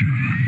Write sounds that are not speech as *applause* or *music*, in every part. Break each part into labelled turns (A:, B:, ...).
A: It's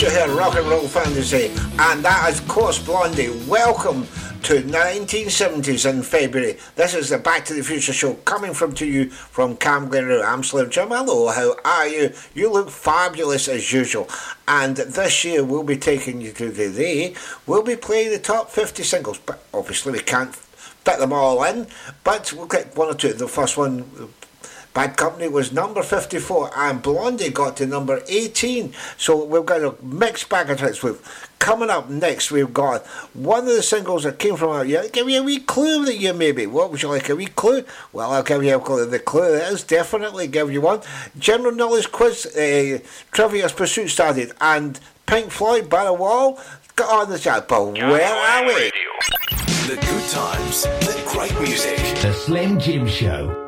B: You Heard Rock and Roll Fantasy, and that is, of course, Blondie. Welcome to 1970s in February. This is the Back to the Future show coming from to you from Cam Glenroe. I'm Slim Jim. Hello, how are you? You look fabulous as usual. And this year we'll be taking you to the day. We'll be playing the top 50 singles, but obviously we can't fit them all in. But we'll get one or two. The first one Bad Company was number 54 and Blondie got to number 18. So we've got a mixed bag of hits with. Coming up next, we've got one of the singles that came from our year. Give me a wee clue of the year, maybe. What would you like? A wee clue? Well, I'll give you a clue. The clue is definitely give you one. General knowledge quiz, uh, Trivial Pursuit started, and Pink Floyd, By the Wall, got on the chat. But where are we?
C: The good times, the great music.
D: The Slim Jim Show.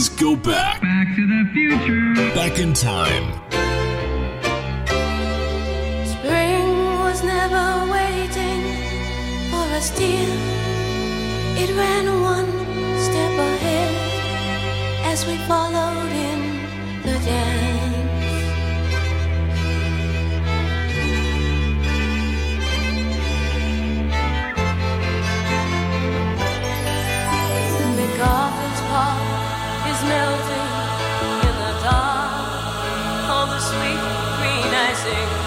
C: Is go back.
E: Back to the future.
C: Back in time.
F: Spring was never waiting for us, dear. It ran one step ahead as we followed in
B: sing.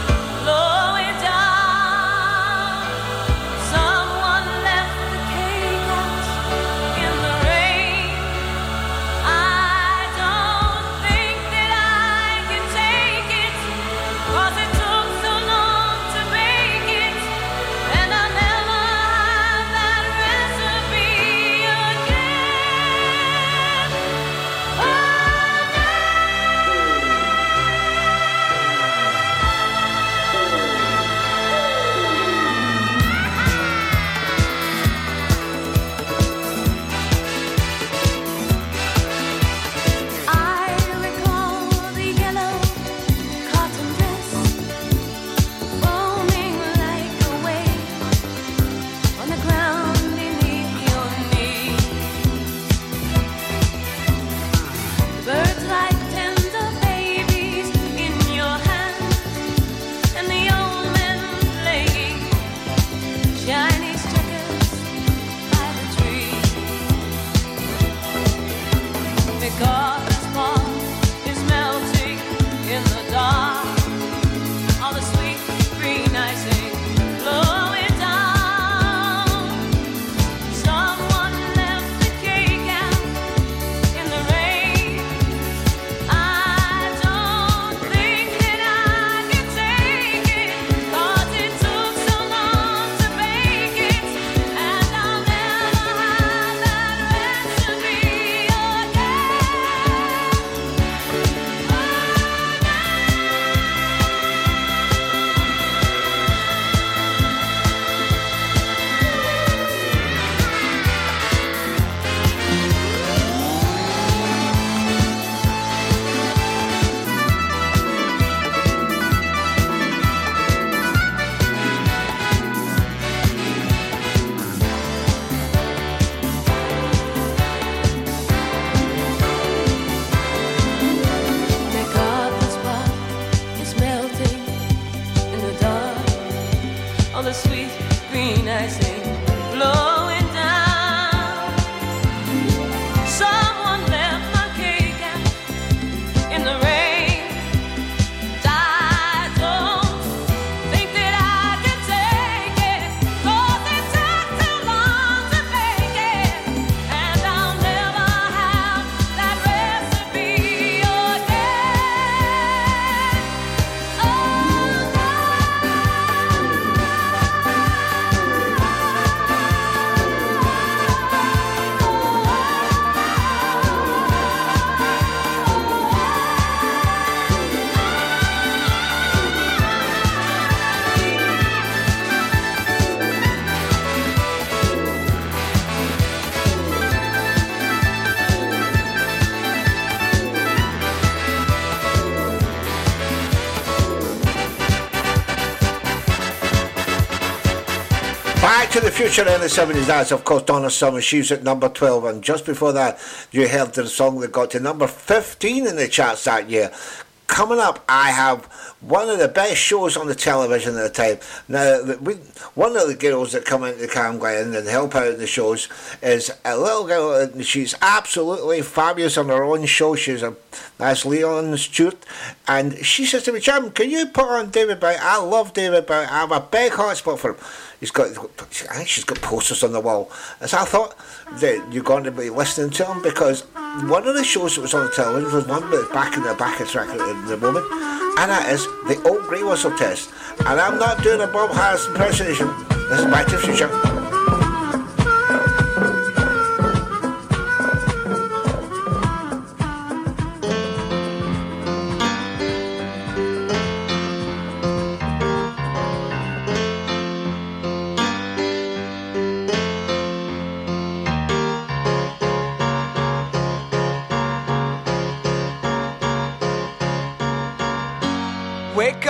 B: Future in the 70s. That's, of course, Donna Summer. She's at number 12. And just before that, you heard the song that got to number 15 in the charts that year. Coming up, I have one of the best shows on the television at the time. Now, we, one of the girls that come into the Camglen and help out in the shows is a little girl, and she's absolutely fabulous on her own show. She's a that's Leon Stewart, and she says to me, "Jim, can you put on David Bowie? I love David Bowie. I have a big hot spot for him." He's got, I think she's got posters on the wall. As I thought that you're going to be listening to him because one of the shows that was on the television was one that's back in the back of track at the moment, and that is the Old Grey Whistle Test. And I'm not doing a Bob Harris impersonation. This is my to the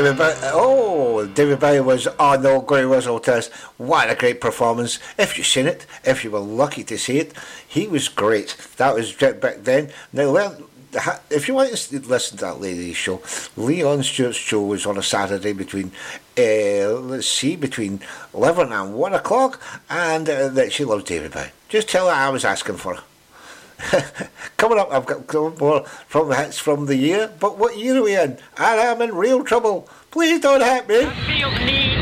B: David oh, David Bowie was the old Grey Whistle Test. What a great performance. If you've seen it, if you were lucky to see it, he was great. That was back then. Now, ha- if you want to listen to that lady's show, Leon Stewart's show was on a Saturday between, uh, let's see, between 11 and 1 o'clock, and uh, that she loves David Bowie. Just tell her I was asking for her. *laughs* Coming up, I've got more from the hits from the year. But what year are we in? I am in real trouble. Please don't hit me.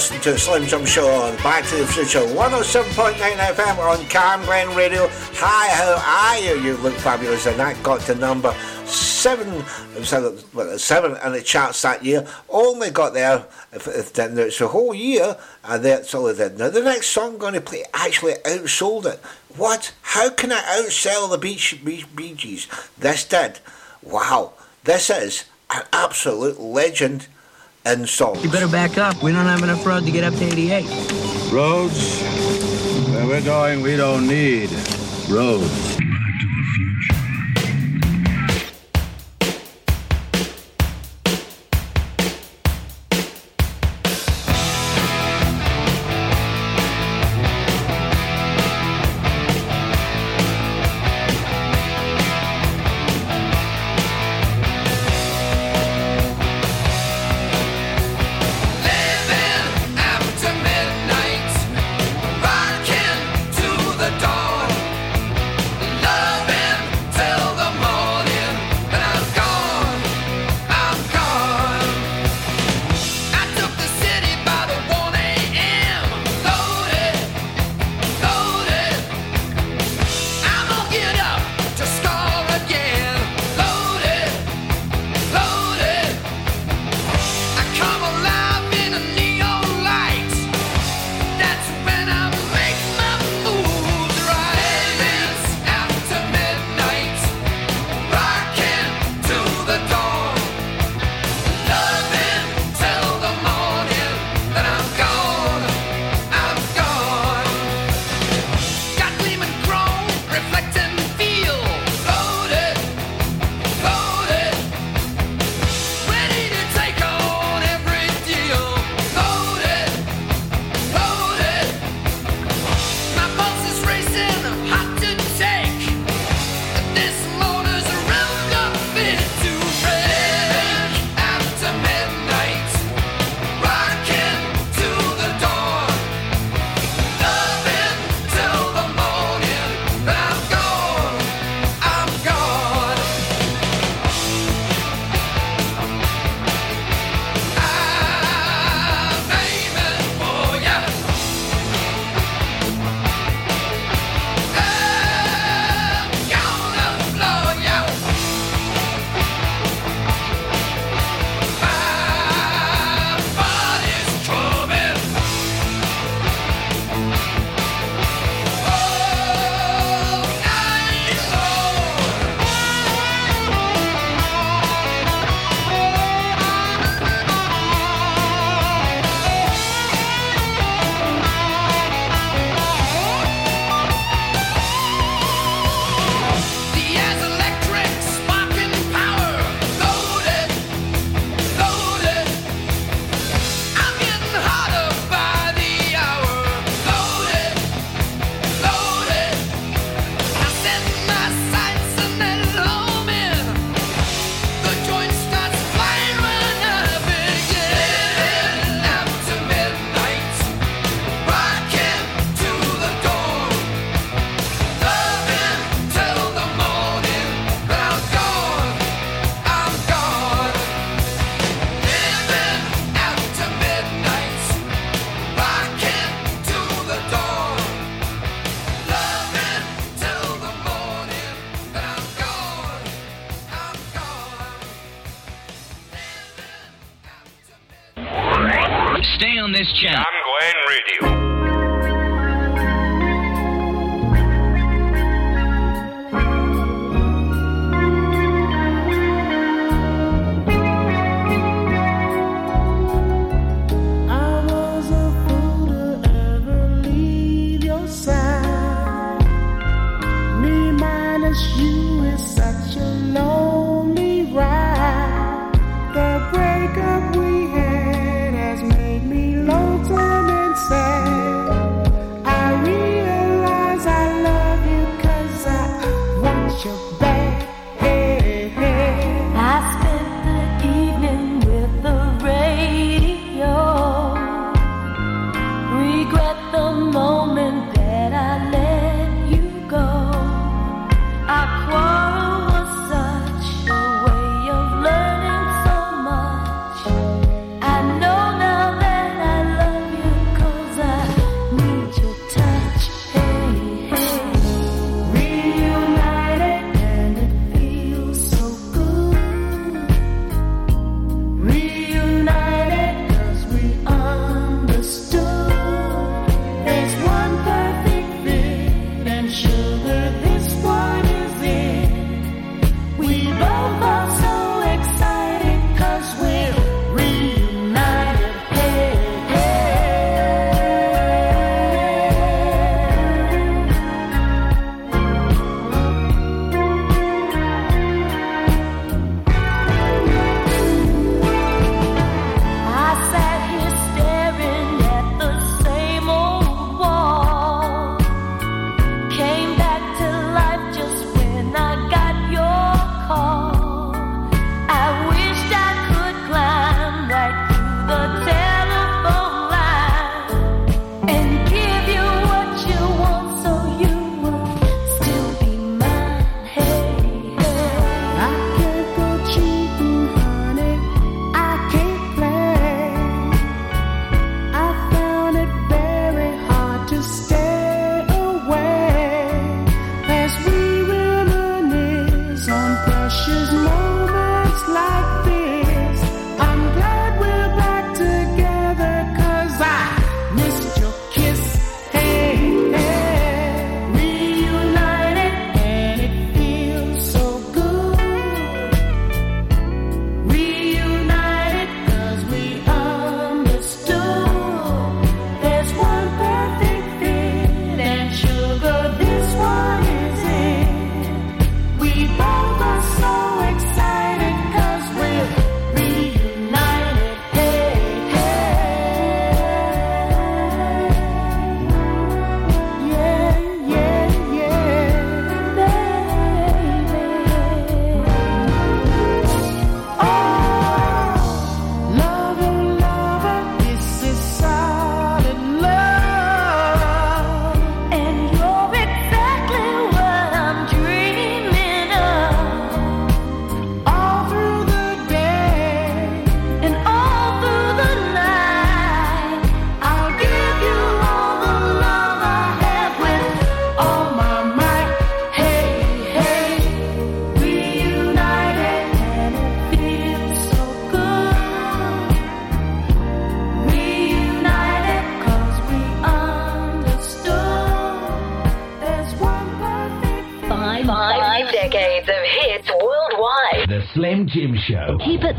B: Listen to Slim Jim Show on Back to the Future 107.9 FM on Cam Glen Radio. Hi, how are you? You look fabulous, and that got to number seven, seven in the charts that year. Only got there if, if then it's a whole year, and that's all it did. Now the next song I'm going to play actually outsold it. What? How can I outsell the Beach Bee, Bee Gees? This did. Wow, this is an absolute legend and souls.
G: You better back up. We don't have enough road to get up to 88.
A: Roads? Where we're going, we don't need roads.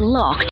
H: Locked.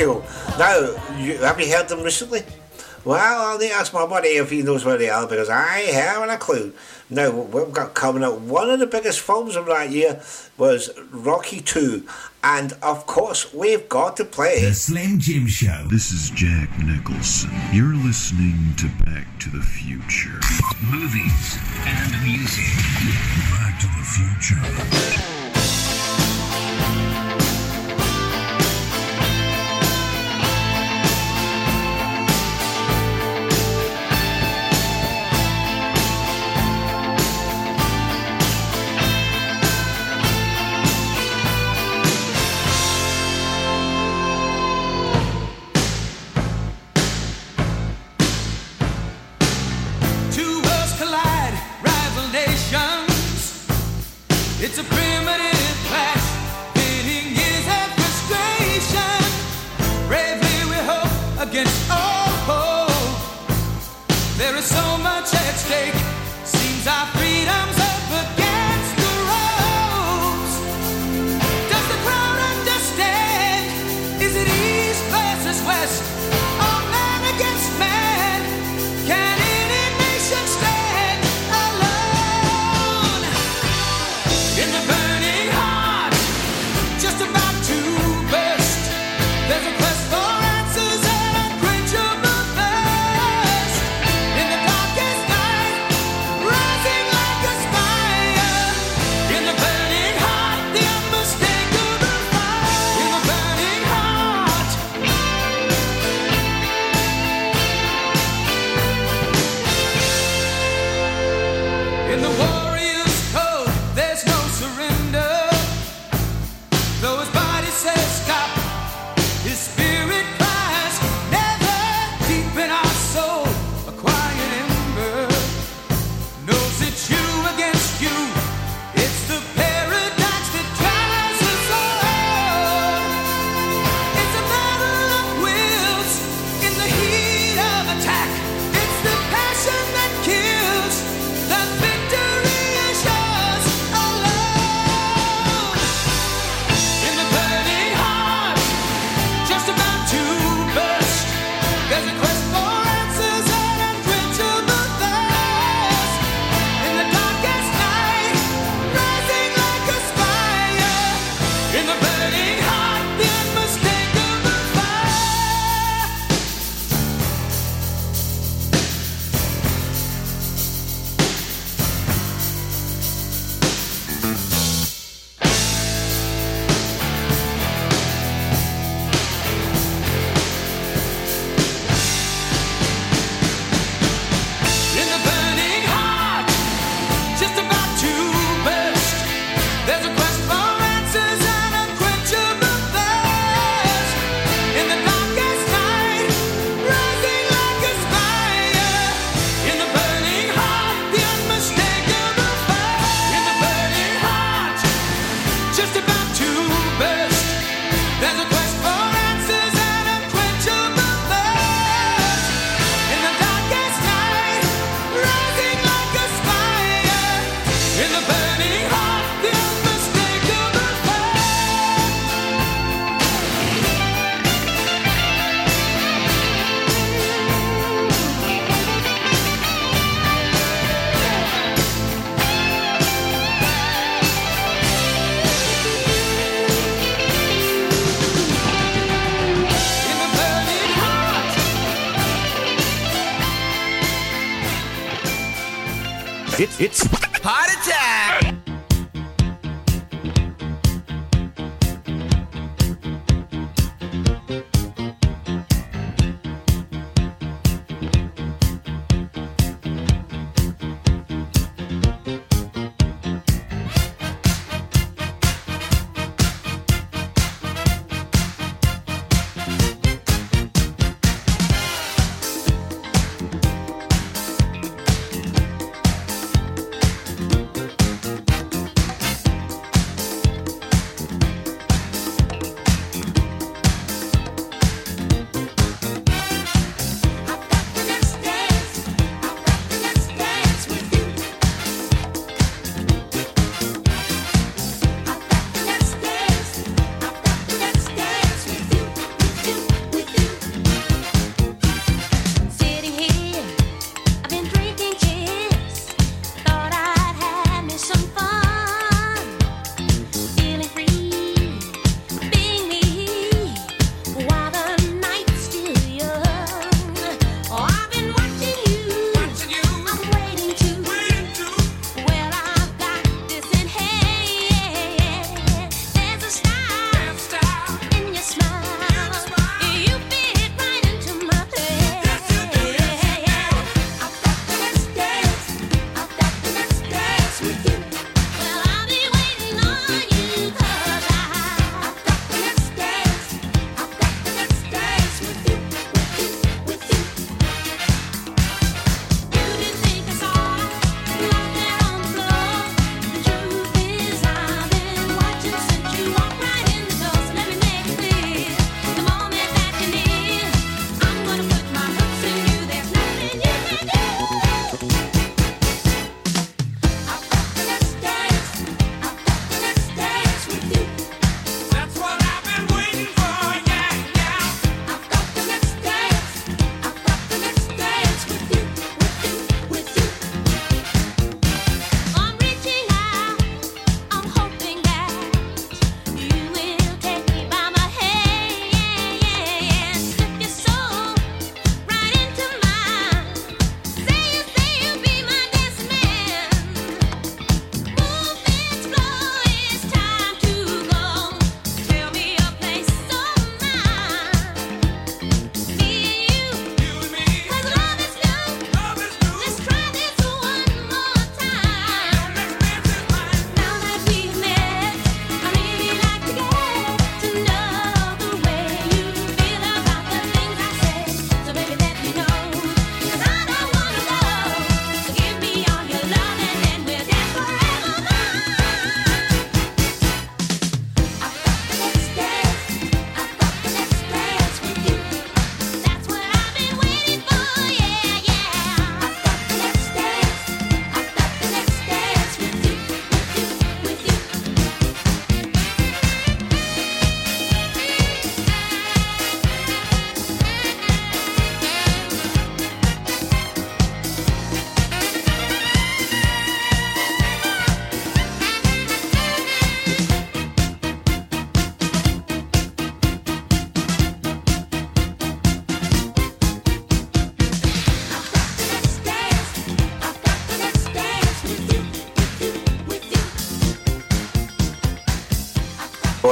I: In Tokyo.
B: Now, you, have you heard them recently? Well, I'll need to ask my buddy if he knows where they are because I haven't a clue. Now, what we've got coming up, one of the biggest films of that year was Rocky 2. And of course, we've got to play.
D: The Slim Jim Show.
J: This is Jack Nicholson. You're listening to Back to the Future.
D: Movies and music.
J: Back to the Future.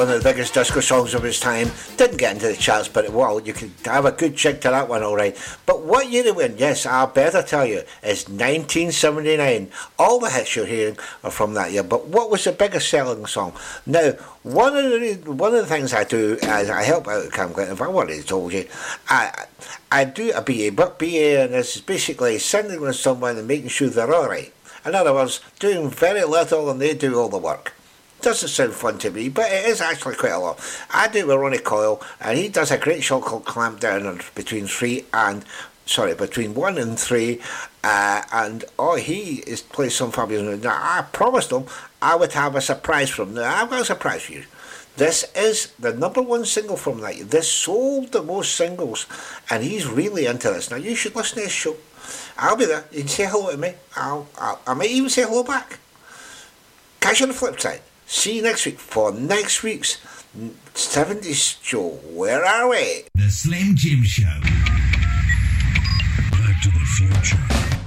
F: One
B: of the biggest disco songs of its time. Didn't get into the charts, but well, you can have a good check to that one, all right. But what year it went? Yes, I better tell you, it's 1979. All the hits you're hearing are from that year. But what was the biggest selling song? Now, one of the one of the things I do is I help out at Cam Glen. If I already told you, I I do a BA, but BA, and this is basically sitting with someone and making sure they're all right. In other words, doing very little and they do all the work. Doesn't sound fun to me, but it is actually quite a lot. I do it with Ronnie Coyle, and he does a great show called Clamp Down between three and sorry, between one and three, uh, and oh, he is plays some fabulous. Now, I promised him I would have a surprise from him. Now, I've got a surprise for you. This is the number one single from that. This sold the most singles, and he's really into this. Now, you should listen to his show. I'll be there. You can say hello to me. I'll, I'll, I might even say hello back. Catch you on the flip side. See you next week for next week's 70s show. Where are we?
D: The Slim Jim Show.
J: Back to the future.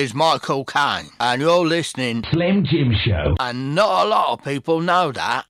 A: is Michael Caine, and you're listening
D: Slim Jim Show.
A: And not a lot of people know that.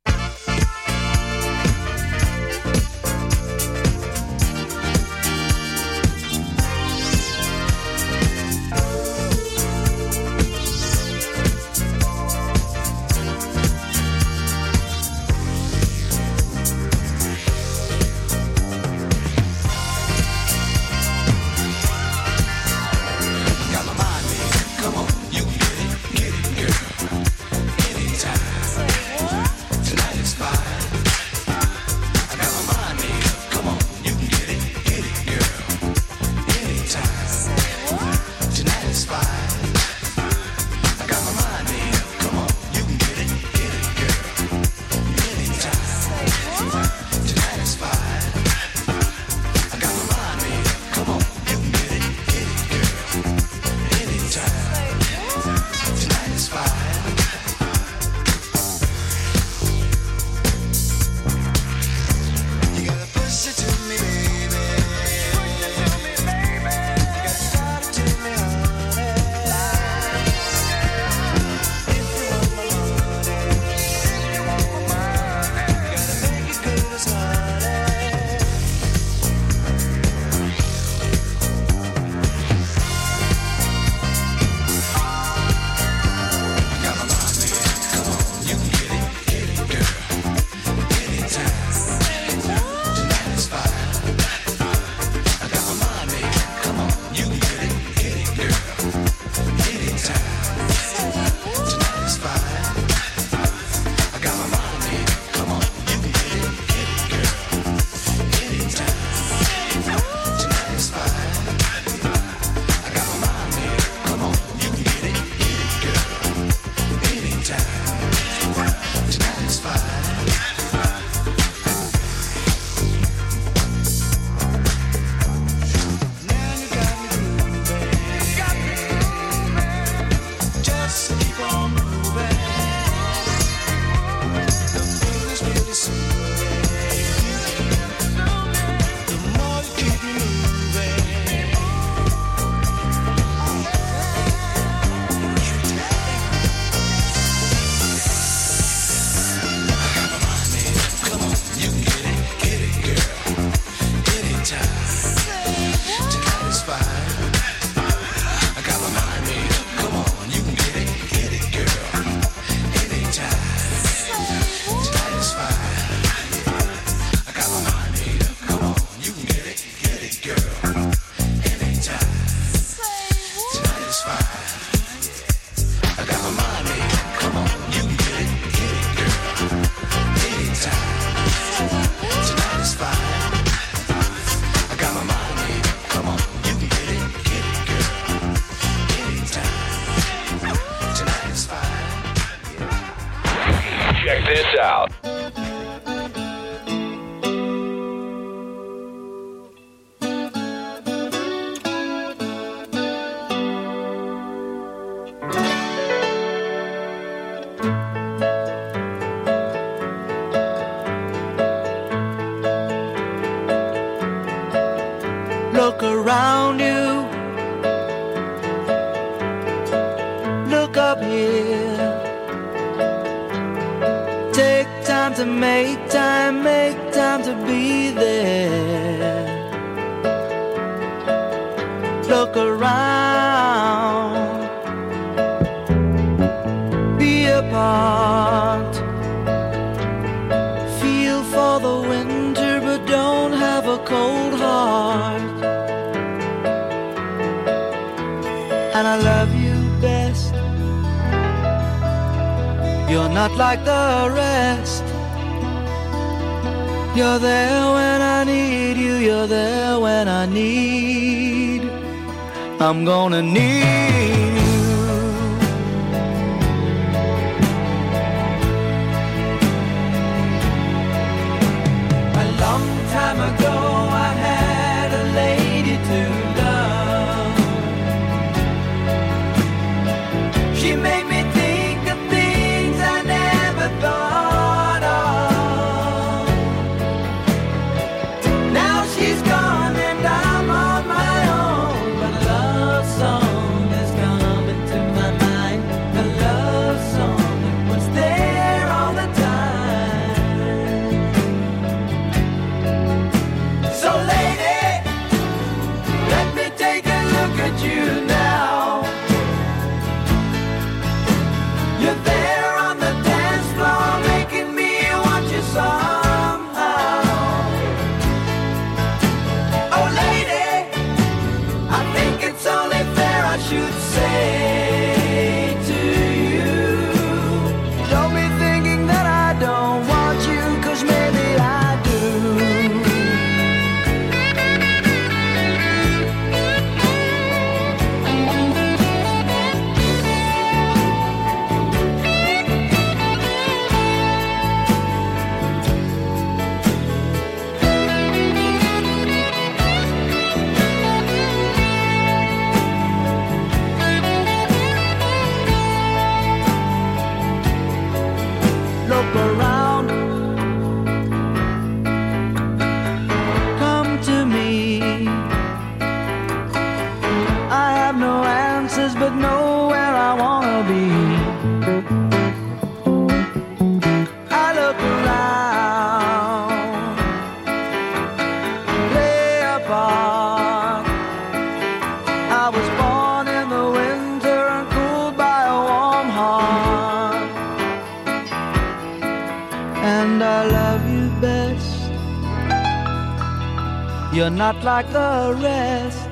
K: You're not like the rest.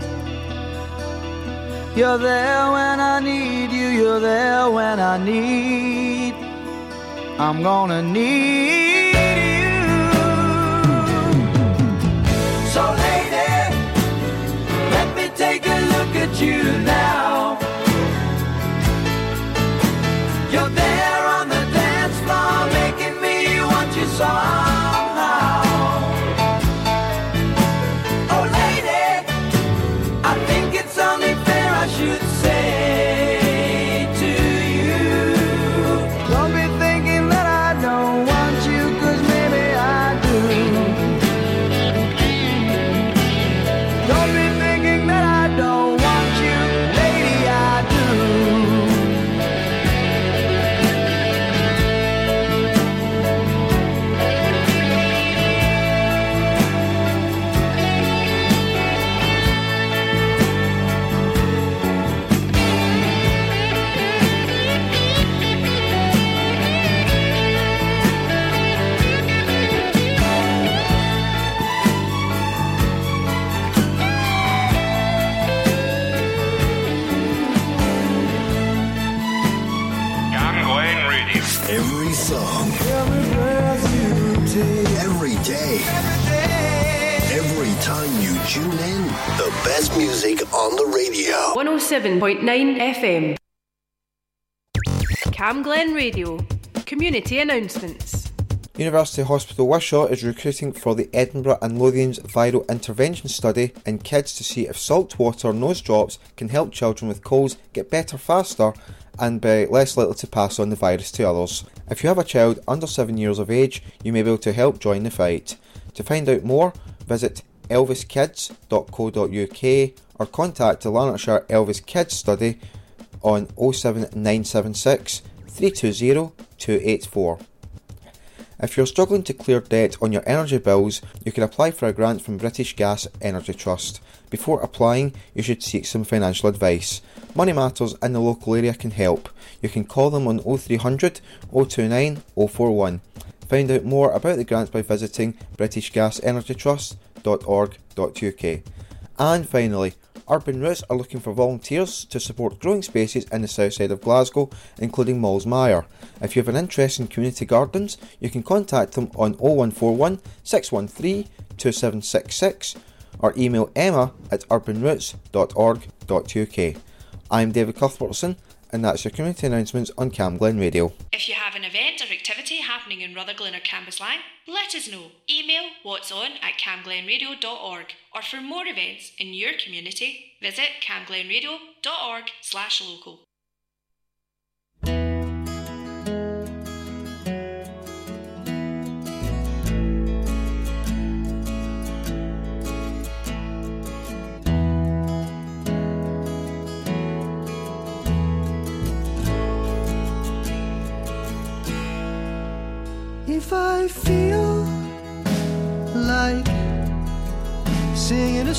K: You're there when I need you, you're there when I need. I'm gonna need you.
L: So, lady, let me take a look at you now. You're there on the dance floor, making me want you somehow.
J: Best music on the radio.
M: 107.9 FM. Cam Glen Radio. Community announcements.
N: University Hospital Wishaw is recruiting for the Edinburgh and Lothians Viral Intervention Study in kids to see if salt water nose drops can help children with colds get better faster and be less likely to pass on the virus to others. If you have a child under 7 years of age, you may be able to help join the fight. To find out more, visit elviskids.co.uk or contact the Lanarkshire Elvis Kids Study on 07976 320 284. If you're struggling to clear debt on your energy bills, you can apply for a grant from British Gas Energy Trust. Before applying, you should seek some financial advice. Money Matters in the local area can help. You can call them on 0300 029 041. Find out more about the grants by visiting britishgasenergytrust.org.uk. And finally, Urban Roots are looking for volunteers to support growing spaces in the south side of Glasgow, including Mallsmire. If you have an interest in community gardens, you can contact them on 0141 613 2766 or email emma at urbanroots.org.uk. I'm David Cuthbertson, and that's your community announcements on Cam Glen Radio.
O: If you have an event or activity happening in Rutherglen or Cambuslang, let us know. Email what's on at camglenradio.org or for more events in your community, visit camglenradio.org slash local.
L: If I feel like singing a